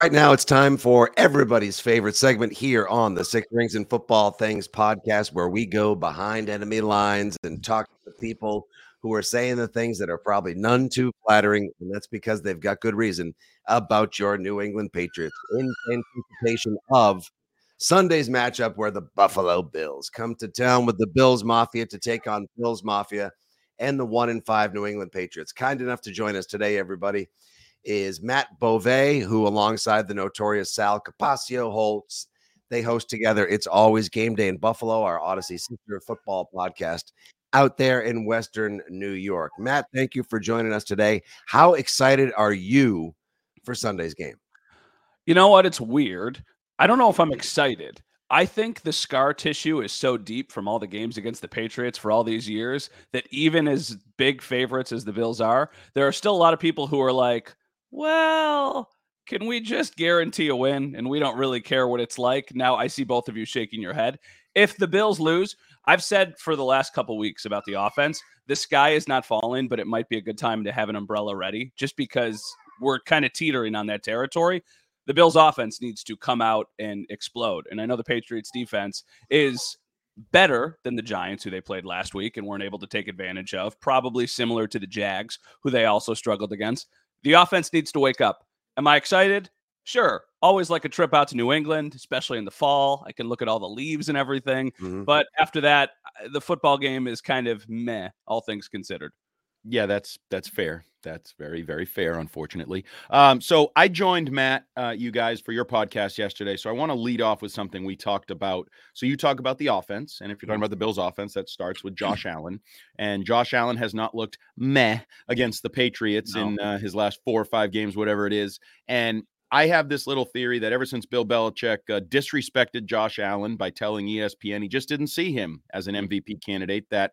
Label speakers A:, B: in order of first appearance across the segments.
A: Right now, it's time for everybody's favorite segment here on the Six Rings and Football Things podcast, where we go behind enemy lines and talk to people who are saying the things that are probably none too flattering. And that's because they've got good reason about your New England Patriots in anticipation of Sunday's matchup where the Buffalo Bills come to town with the Bills Mafia to take on Bills Mafia and the one in five New England Patriots. Kind enough to join us today, everybody, is Matt Bove, who, alongside the notorious Sal Capaccio, holds they host together. It's always game day in Buffalo, our Audacy Sister Football podcast out there in Western New York. Matt, thank you for joining us today. How excited are you for Sunday's game?
B: You know what? It's weird. I don't know if I'm excited. I think the scar tissue is so deep from all the games against the Patriots for all these years that even as big favorites as the Bills are, there are still a lot of people who are like, well, can we just guarantee a win and we don't really care what it's like? Now I see both of you shaking your head. If the Bills lose, I've said for the last couple weeks about the offense, the sky is not falling, but it might be a good time to have an umbrella ready just because we're kind of teetering on that territory the Bills offense needs to come out and explode. And I know the Patriots defense is better than the Giants, who they played last week and weren't able to take advantage of, probably similar to the Jags, who they also struggled against. The offense needs to wake up. Am I excited? Sure. Always like a trip out to New England, especially in the fall. I can look at all the leaves and everything. Mm-hmm. But after that, the football game is kind of meh, all things considered.
C: Yeah, that's that's fair. That's very very fair. Unfortunately, um, so I joined Matt, uh, you guys, for your podcast yesterday. So I want to lead off with something we talked about. So you talk about the offense, and if you're talking about the Bills' offense, that starts with Josh Allen, and Josh Allen has not looked meh against the Patriots no. in uh, his last four or five games, whatever it is, and. I have this little theory that ever since Bill Belichick uh, disrespected Josh Allen by telling ESPN he just didn't see him as an MVP mm. candidate, that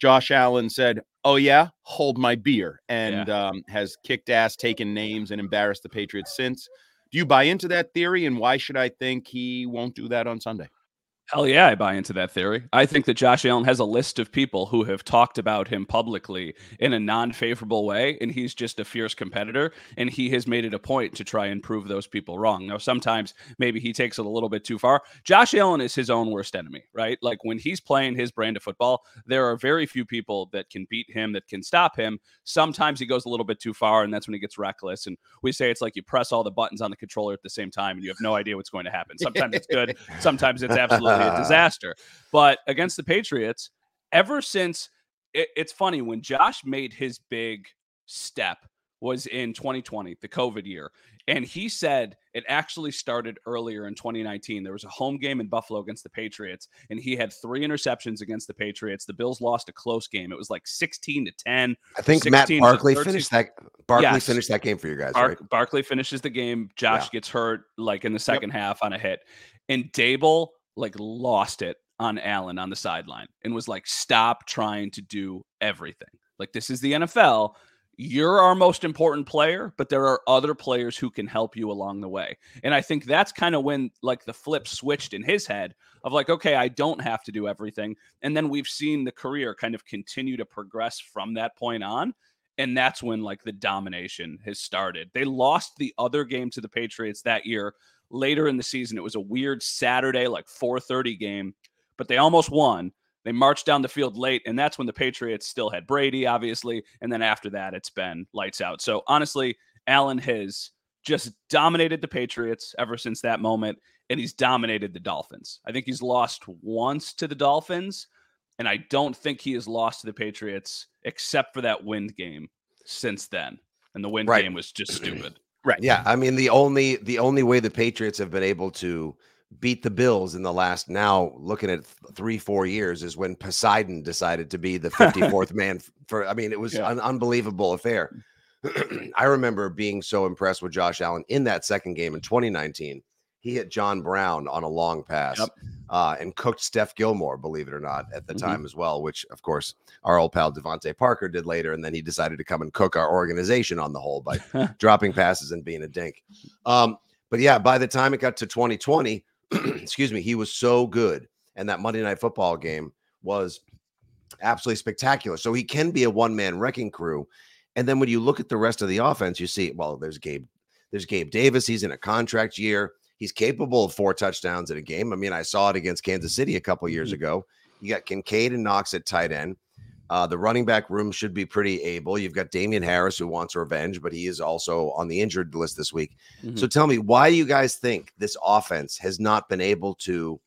C: Josh Allen said, "Oh yeah, hold my beer," and yeah. um, has kicked ass, taken names, and embarrassed the Patriots since. Do you buy into that theory? And why should I think he won't do that on Sunday?
B: Hell yeah, I buy into that theory. I think that Josh Allen has a list of people who have talked about him publicly in a non favorable way, and he's just a fierce competitor. And he has made it a point to try and prove those people wrong. Now, sometimes maybe he takes it a little bit too far. Josh Allen is his own worst enemy, right? Like when he's playing his brand of football, there are very few people that can beat him, that can stop him. Sometimes he goes a little bit too far, and that's when he gets reckless. And we say it's like you press all the buttons on the controller at the same time, and you have no idea what's going to happen. Sometimes it's good, sometimes it's absolutely a ah. disaster. But against the Patriots, ever since it, it's funny when Josh made his big step was in 2020, the COVID year. And he said it actually started earlier in 2019. There was a home game in Buffalo against the Patriots, and he had three interceptions against the Patriots. The Bills lost a close game. It was like 16 to 10.
A: I think Matt Barkley finished that. Barkley yes. finished that game for you guys, Bar- right?
B: Barkley finishes the game. Josh yeah. gets hurt like in the second yep. half on a hit. And Daboll like lost it on Allen on the sideline and was like, stop trying to do everything. Like, this is the NFL you're our most important player, but there are other players who can help you along the way. And I think that's kind of when like the flip switched in his head of like, okay, I don't have to do everything. And then we've seen the career kind of continue to progress from that point on. And that's when like the domination has started. They lost the other game to the Patriots that year later in the season. It was a weird Saturday, like 4:30 game, but they almost won. They marched down the field late, and that's when the Patriots still had Brady, obviously. And then after that, it's been lights out. So honestly, Allen has just dominated the Patriots ever since that moment, and he's dominated the Dolphins. I think he's lost once to the Dolphins, and I don't think he has lost to the Patriots except for that wind game since then. And the wind right. game was just stupid.
A: Right. Yeah. I mean, the only the only way the Patriots have been able to beat the Bills in the last now looking at three, four years is when Poseidon decided to be the 54th man for I mean, it was yeah. an unbelievable affair. I remember being so impressed with Josh Allen in that second game in 2019. He hit John Brown on a long pass yep. uh, and cooked Steph Gilmore, believe it or not, at the mm-hmm. time as well, which of course our old pal DeVante Parker did later. And then he decided to come and cook our organization on the whole by dropping passes and being a dink. Um, but yeah, by the time it got to 2020, excuse me, he was so good. And that Monday night football game was absolutely spectacular. So he can be a one man wrecking crew. And then when you look at the rest of the offense, you see, well, there's Gabe, there's Gabe Davis. He's in a contract year. He's capable of four touchdowns in a game. I mean, I saw it against Kansas City a couple years mm-hmm. ago. You got Kincaid and Knox at tight end. Uh, the running back room should be pretty able. You've got Damien Harris who wants revenge, but he is also on the injured list this week. Mm-hmm. So tell me, why do you guys think this offense has not been able to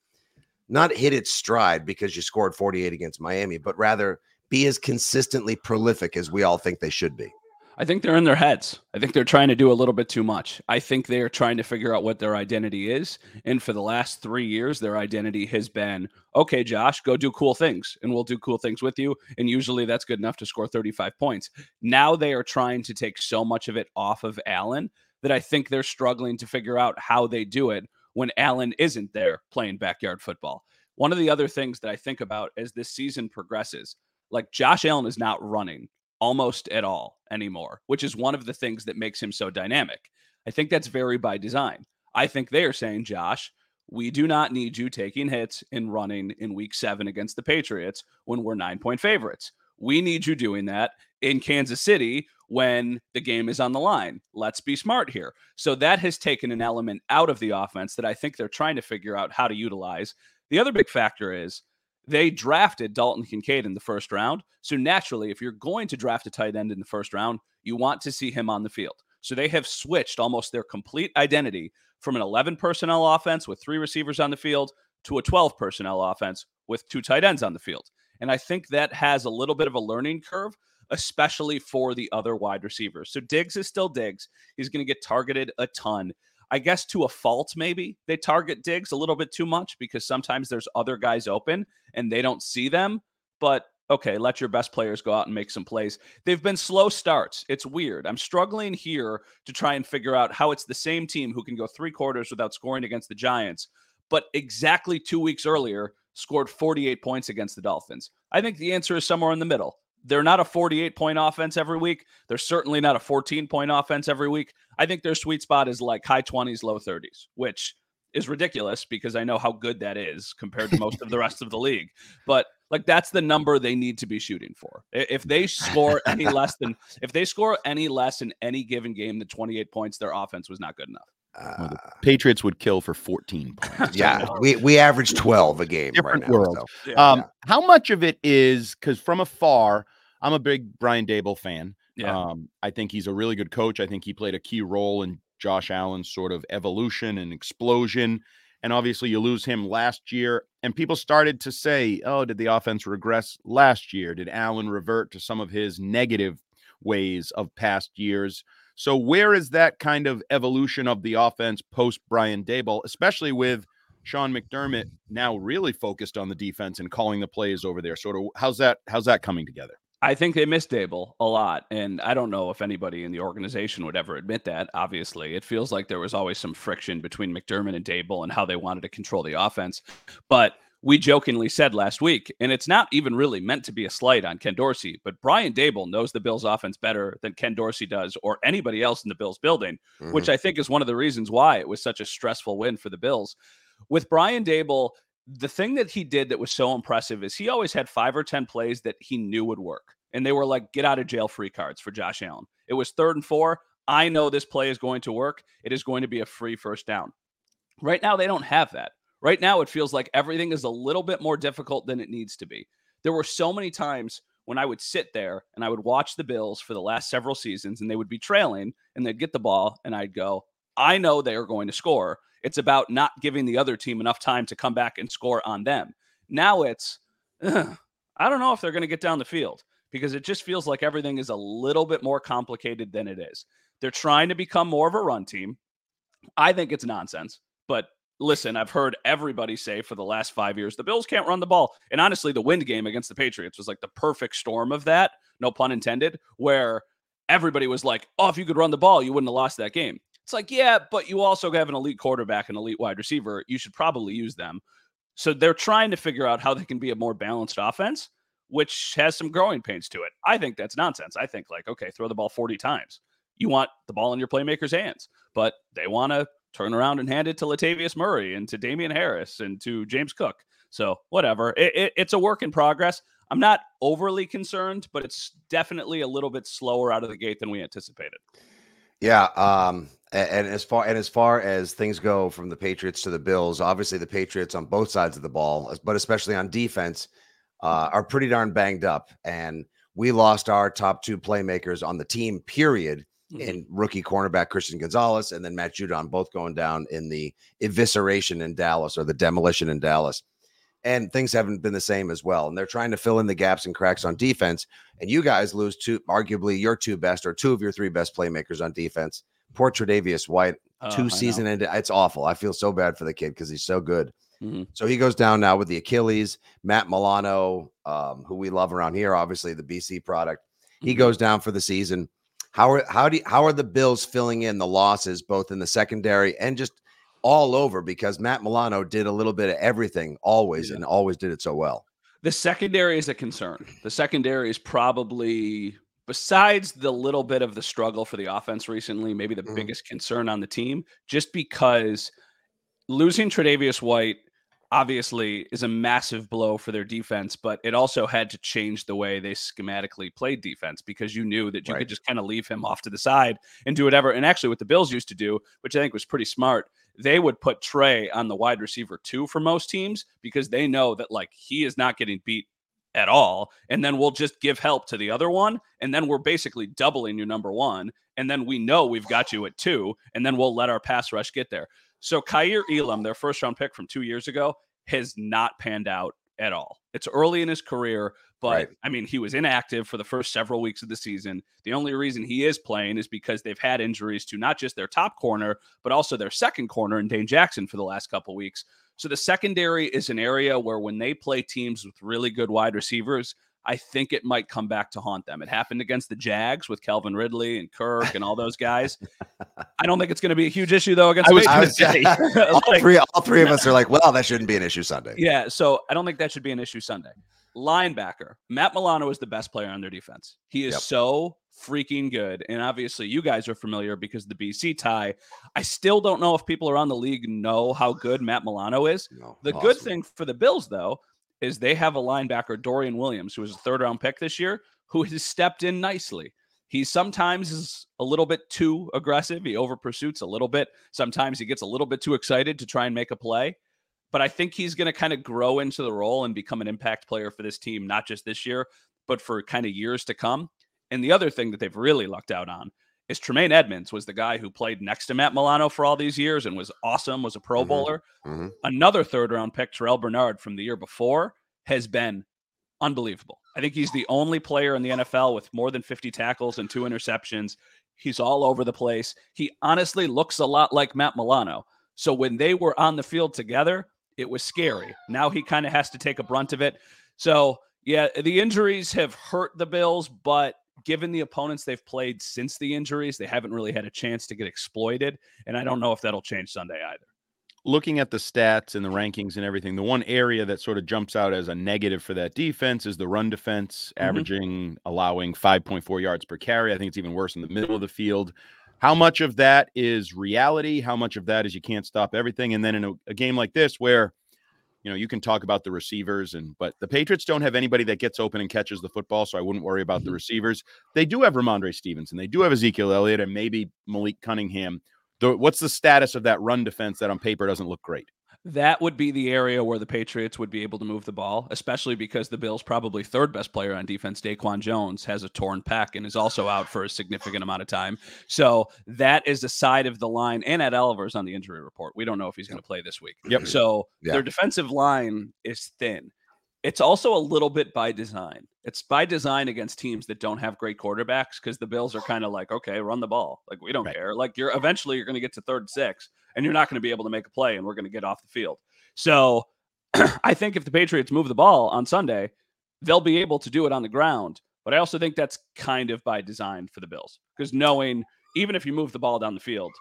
A: not hit its stride because you scored 48 against Miami, but rather be as consistently prolific as we all think they should be?
B: I think they're in their heads. I think they're trying to do a little bit too much. I think they are trying to figure out what their identity is. And for the last three years, their identity has been okay, Josh, go do cool things and we'll do cool things with you. And usually that's good enough to score 35 points. Now they are trying to take so much of it off of Allen that I think they're struggling to figure out how they do it when Allen isn't there playing backyard football. One of the other things that I think about as this season progresses, like Josh Allen is not running almost at all anymore, which is one of the things that makes him so dynamic. I think that's very by design. I think they are saying, Josh, we do not need you taking hits and running in week seven against the Patriots when we're nine point favorites. We need you doing that in Kansas City when the game is on the line. Let's be smart here. So that has taken an element out of the offense that I think they're trying to figure out how to utilize. The other big factor is they drafted Dalton Kincaid in the first round. So naturally, if you're going to draft a tight end in the first round, you want to see him on the field. So they have switched almost their complete identity from an 11 personnel offense with three receivers on the field to a 12 personnel offense with two tight ends on the field. And I think that has a little bit of a learning curve, especially for the other wide receivers. So Diggs is still Diggs. He's going to get targeted a ton. I guess to a fault, maybe they target Diggs a little bit too much because sometimes there's other guys open and they don't see them. But okay, let your best players go out and make some plays. They've been slow starts. It's weird. I'm struggling here to try and figure out how it's the same team who can go three quarters without scoring against the Giants, but exactly two weeks earlier scored 48 points against the Dolphins. I think the answer is somewhere in the middle. They're not a 48 point offense every week. They're certainly not a 14 point offense every week. I think their sweet spot is like high 20s, low 30s, which is ridiculous because I know how good that is compared to most of the rest of the league. But like that's the number they need to be shooting for. If they score any less than if they score any less in any given game than 28 points, their offense was not good enough.
C: Uh, the Patriots would kill for 14 points.
A: Yeah, we we average 12 a game.
C: Different
A: right
C: world. So. yeah, um, yeah. How much of it is because from afar, I'm a big Brian Daboll fan. Yeah. Um, I think he's a really good coach. I think he played a key role in Josh Allen's sort of evolution and explosion. And obviously, you lose him last year. And people started to say, oh, did the offense regress last year? Did Allen revert to some of his negative ways of past years. So, where is that kind of evolution of the offense post Brian Daboll, especially with Sean McDermott now really focused on the defense and calling the plays over there? Sort of how's that how's that coming together?
B: I think they miss Daboll a lot. And I don't know if anybody in the organization would ever admit that. Obviously, it feels like there was always some friction between McDermott and Daboll and how they wanted to control the offense. But we jokingly said last week, and it's not even really meant to be a slight on Ken Dorsey, but Brian Daboll knows the Bills offense better than Ken Dorsey does or anybody else in the Bills building, mm-hmm. which I think is one of the reasons why it was such a stressful win for the Bills. With Brian Daboll, the thing that he did that was so impressive is he always had five or 10 plays that he knew would work. And they were like, get out of jail free cards for Josh Allen. It was third and four. I know this play is going to work. It is going to be a free first down. Right now, they don't have that. Right now, it feels like everything is a little bit more difficult than it needs to be. There were so many times when I would sit there and I would watch the Bills for the last several seasons and they would be trailing and they'd get the ball and I'd go, I know they are going to score. It's about not giving the other team enough time to come back and score on them. Now it's, I don't know if they're going to get down the field because it just feels like everything is a little bit more complicated than it is. They're trying to become more of a run team. I think it's nonsense, but listen, I've heard everybody say for the last five years the Bills can't run the ball. And honestly, the wind game against the Patriots was like the perfect storm of that, no pun intended, where everybody was like, oh, if you could run the ball, you wouldn't have lost that game. It's like, yeah, but you also have an elite quarterback and elite wide receiver. You should probably use them. So they're trying to figure out how they can be a more balanced offense, which has some growing pains to it. I think that's nonsense. I think, like, okay, throw the ball 40 times. You want the ball in your playmaker's hands, but they want to turn around and hand it to Latavius Murray and to Damien Harris and to James Cook. So whatever, it, it, it's a work in progress. I'm not overly concerned, but it's definitely a little bit slower out of the gate than we anticipated.
A: Yeah, um, and, and as far and as far as things go from the Patriots to the Bills, obviously the Patriots on both sides of the ball, but especially on defense, uh, are pretty darn banged up. And we lost our top two playmakers on the team. Period and rookie cornerback Christian Gonzalez and then Matt Judon both going down in the evisceration in Dallas or the demolition in Dallas. And things haven't been the same as well. And they're trying to fill in the gaps and cracks on defense. And you guys lose two, arguably your two best or two of your three best playmakers on defense. Poor Tre'Davious White, uh, two season ended. It's awful. I feel so bad for the kid because he's so good. Mm-hmm. So he goes down now with the Achilles. Matt Milano, um, who we love around here, obviously the BC product, he mm-hmm. goes down for the season. How are how do you, how are the Bills filling in the losses both in the secondary and just all over because Matt Milano did a little bit of everything always yeah. and always did it so well.
B: The secondary is a concern. The secondary is probably besides the little bit of the struggle for the offense recently, maybe the mm-hmm. biggest concern on the team just because losing Tre'Davious White obviously is a massive blow for their defense, but it also had to change the way they schematically played defense because you knew that you right. could just kind of leave him off to the side and do whatever. And actually, what the Bills used to do, which I think was pretty smart, they would put Trey on the wide receiver two for most teams because they know that like he is not getting beat at all. And then we'll just give help to the other one. And then we're basically doubling your number one. And then we know we've got you at two. And then we'll let our pass rush get there. So Kaiir Elam, their first round pick from two years ago, has not panned out at all. It's early in his career, but right. I mean, he was inactive for the first several weeks of the season. The only reason he is playing is because they've had injuries to not just their top corner, but also their second corner and Dane Jackson for the last couple weeks. So the secondary is an area where when they play teams with really good wide receivers, I think it might come back to haunt them. It happened against the Jags with Calvin Ridley and Kirk and all those guys. I don't think it's going to be a huge issue though against. I was,
A: I was all like, three, all three of us are like, well, that shouldn't be an issue Sunday.
B: Yeah, so I don't think that should be an issue Sunday. Linebacker Matt Milano is the best player on their defense. He is yep. so freaking good, and obviously you guys are familiar because the BC tie. I still don't know if people around the league know how good Matt Milano is. No, the awesome. good thing for the Bills though is they have a linebacker, Dorian Williams, who was a third round pick this year, who has stepped in nicely. He sometimes is a little bit too aggressive. He over pursuits a little bit. Sometimes he gets a little bit too excited to try and make a play. But I think he's going to kind of grow into the role and become an impact player for this team, not just this year, but for kind of years to come. And the other thing that they've really lucked out on is Tremaine Edmunds was the guy who played next to Matt Milano for all these years and was awesome, was a Pro mm-hmm. Bowler. Mm-hmm. Another third round pick, Terrel Bernard from the year before, has been unbelievable. I think he's the only player in the NFL with more than 50 tackles and two interceptions. He's all over the place. He honestly looks a lot like Matt Milano. So when they were on the field together, it was scary. Now he kind of has to take a brunt of it. So, yeah, the injuries have hurt the Bills, but given the opponents they've played since the injuries, they haven't really had a chance to get exploited. And I don't know if that'll change Sunday either
C: looking at the stats and the rankings and everything, the one area that sort of jumps out as a negative for that defense is the run defense, mm-hmm. averaging, allowing 5.4 yards per carry. I think it's even worse in the middle of the field. How much of that is reality? How much of that is you can't stop everything? And then in a, a game like this, where you know you can talk about the receivers and but the Patriots don't have anybody that gets open and catches the football, so I wouldn't worry about mm-hmm. the receivers. They do have Rhamondre Stevenson, they do have Ezekiel Elliott, and maybe Malik Cunningham the, what's the status of that run defense that on paper doesn't look great?
B: That would be the area where the Patriots would be able to move the ball, especially because the Bills' probably third best player on defense, Daquan Jones, has a torn pec and is also out for a significant amount of time. So that is the side of the line. And Ed Oliver's on the injury report. We don't know if he's going to play this week.
C: Yep.
B: So yeah. their defensive line is thin. It's also a little bit by design. It's by design against teams that don't have great quarterbacks because the Bills are kind of like, okay, run the ball. Like we don't right. care. Like you're eventually you're going to get to third six and you're not going to be able to make a play and we're going to get off the field. So I think if the Patriots move the ball on Sunday, they'll be able to do it on the ground. But I also think that's kind of by design for the Bills because knowing even if you move the ball down the field,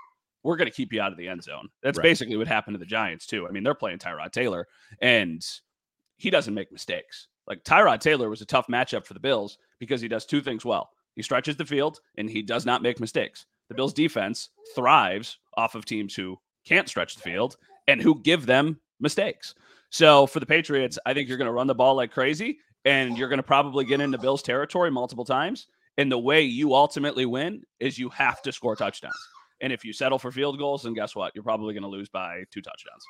B: we're going to keep you out of the end zone. That's right. basically what happened to the Giants too. I mean, they're playing Tyrod Taylor and he doesn't make mistakes. Like Tyrod Taylor was a tough matchup for the Bills because he does two things well. He stretches the field and he does not make mistakes. The Bills defense thrives off of teams who can't stretch the field and who give them mistakes. So for the Patriots, I think you're going to run the ball like crazy and you're going to probably get into Bills territory multiple times. And the way you ultimately win is you have to score touchdowns. And if you settle for field goals, then guess what? You're probably going to lose by two touchdowns.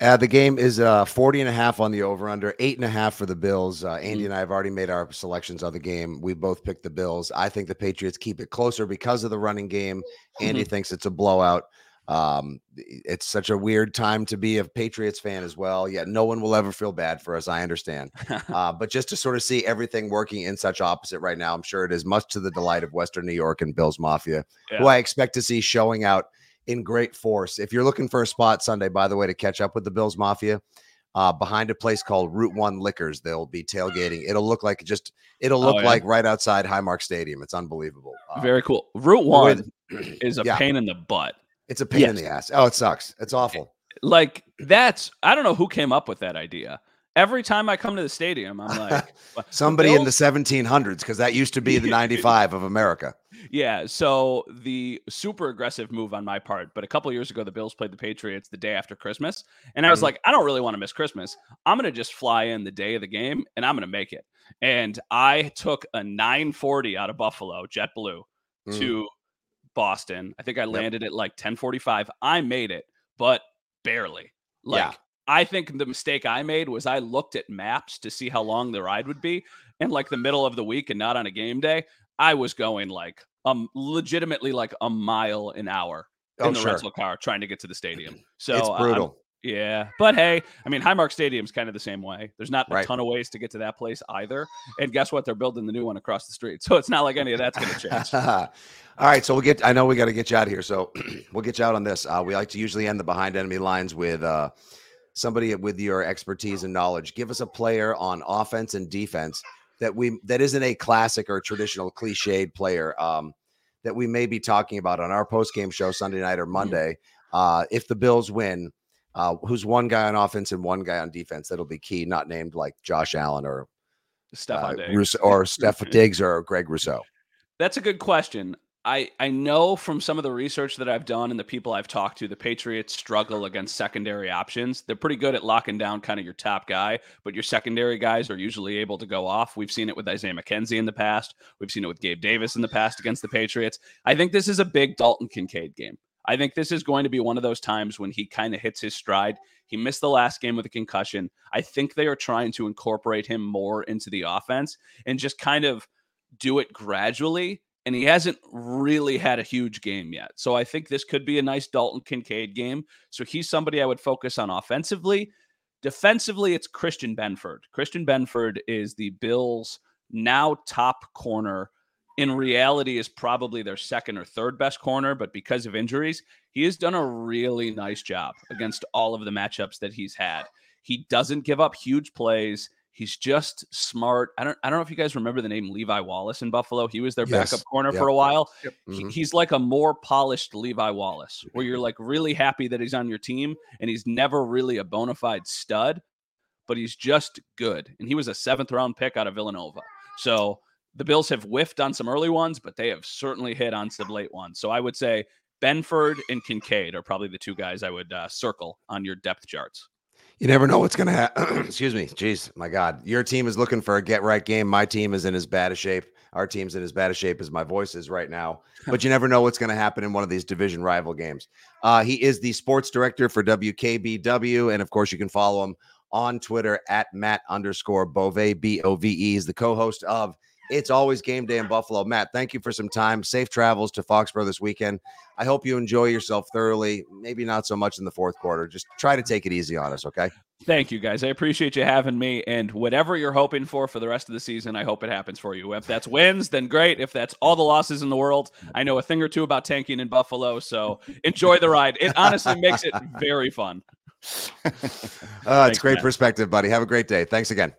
A: Uh, the game is uh, 40 and a half on the over under, eight and a half for the Bills. Uh, Andy mm-hmm. and I have already made our selections on the game. We both picked the Bills. I think the Patriots keep it closer because of the running game. Andy mm-hmm. thinks it's a blowout. Um, it's such a weird time to be a Patriots fan as well. Yet no one will ever feel bad for us. I understand. uh, but just to sort of see everything working in such opposite right now, I'm sure it is much to the delight of Western New York and Bills Mafia, yeah. who I expect to see showing out in great force. If you're looking for a spot Sunday, by the way, to catch up with the Bills Mafia, uh, behind a place called Route One Liquors, they'll be tailgating. It'll look like just it'll look oh, yeah. like right outside Highmark Stadium. It's unbelievable.
B: Uh, Very cool. Route One is a yeah. pain in the butt.
A: It's a pain yes. in the ass. Oh, it sucks. It's awful.
B: Like that's I don't know who came up with that idea every time I come to the stadium, I'm like,
A: somebody in the 1700s, because that used to be the 95 of America.
B: Yeah. So the super aggressive move on my part, but a couple years ago, the Bills played the Patriots the day after Christmas. And I was mm-hmm. like, I don't really want to miss Christmas. I'm going to just fly in the day of the game and I'm going to make it. And I took a 940 out of Buffalo, JetBlue, mm. to Boston. I think I landed yep. at like 1045. I made it, but barely. Like, yeah. I think the mistake I made was I looked at maps to see how long the ride would be. And like the middle of the week and not on a game day, I was going like um legitimately like a mile an hour in oh, the sure. rental car trying to get to the stadium. So
A: it's brutal.
B: yeah, but hey, I mean, Highmark Stadium's kind of the same way. There's not a right. ton of ways to get to that place either. And guess what? They're building the new one across the street, so it's not like any of that's going to change.
A: All right, so we'll get. I know we got to get you out of here, so we'll get you out on this. Uh, we like to usually end the behind enemy lines with uh, somebody with your expertise and knowledge. Give us a player on offense and defense that we that isn't a classic or traditional cliched player um, that we may be talking about on our post game show Sunday night or mm-hmm. Monday. Uh, if the Bills win, uh, who's one guy on offense and one guy on defense that'll be key, not named like Josh Allen or
B: Steph
A: uh, or Steph Diggs or Greg Rousseau.
B: That's a good question. I I know from some of the research that I've done and the people I've talked to, the Patriots struggle against secondary options. They're pretty good at locking down kind of your top guy, but your secondary guys are usually able to go off. We've seen it with Isaiah McKenzie in the past. We've seen it with Gabe Davis in the past against the Patriots. I think this is a big Dalton Kincaid game. I think this is going to be one of those times when he kind of hits his stride. He missed the last game with a concussion. I think they are trying to incorporate him more into the offense and just kind of do it gradually and he hasn't really had a huge game yet. So I think this could be a nice Dalton Kincaid game. So he's somebody I would focus on offensively. Defensively, it's Christian Benford. Christian Benford is the Bills' now top corner. In reality, is probably their second or third best corner, but because of injuries, he has done a really nice job against all of the matchups that he's had. He doesn't give up huge plays. He's just smart. I don't I don't know if you guys remember the name Levi Wallace in Buffalo. He was their
A: Yes.
B: backup corner
A: Yep.
B: for a while.
A: Yep.
B: He-
A: Mhm.
B: he's like a more polished Levi Wallace, where you're like really happy that he's on your team and he's never really a bona fide stud, but he's just good. And he was a seventh round pick out of Villanova. So the Bills have whiffed on some early ones, but they have certainly hit on some late ones. So I would say Benford and Kincaid are probably the two guys I would uh, circle on your depth charts.
A: You never know what's going to happen. Excuse me. Jeez, my God. Your team is looking for a get right game. My team is in as bad a shape. Our team's in as bad a shape as my voice is right now. But you never know what's going to happen in one of these division rival games. Uh, he is the sports director for WKBW. And of course, you can follow him on Twitter at Matt underscore Bove, B O V E. He's the co host of It's Always Game Day in Buffalo. Matt, thank you for some time. Safe travels to Foxborough this weekend. I hope you enjoy yourself thoroughly. Maybe not so much in the fourth quarter. Just try to take it easy on us, okay?
B: Thank you, guys. I appreciate you having me. And whatever you're hoping for for the rest of the season, I hope it happens for you. If that's wins, then great. If that's all the losses in the world, I know a thing or two about tanking in Buffalo. So enjoy the ride. It honestly makes it very fun.
A: Uh, it's
B: Thanks,
A: great
B: Matt.
A: perspective, buddy. Have a great day. Thanks again.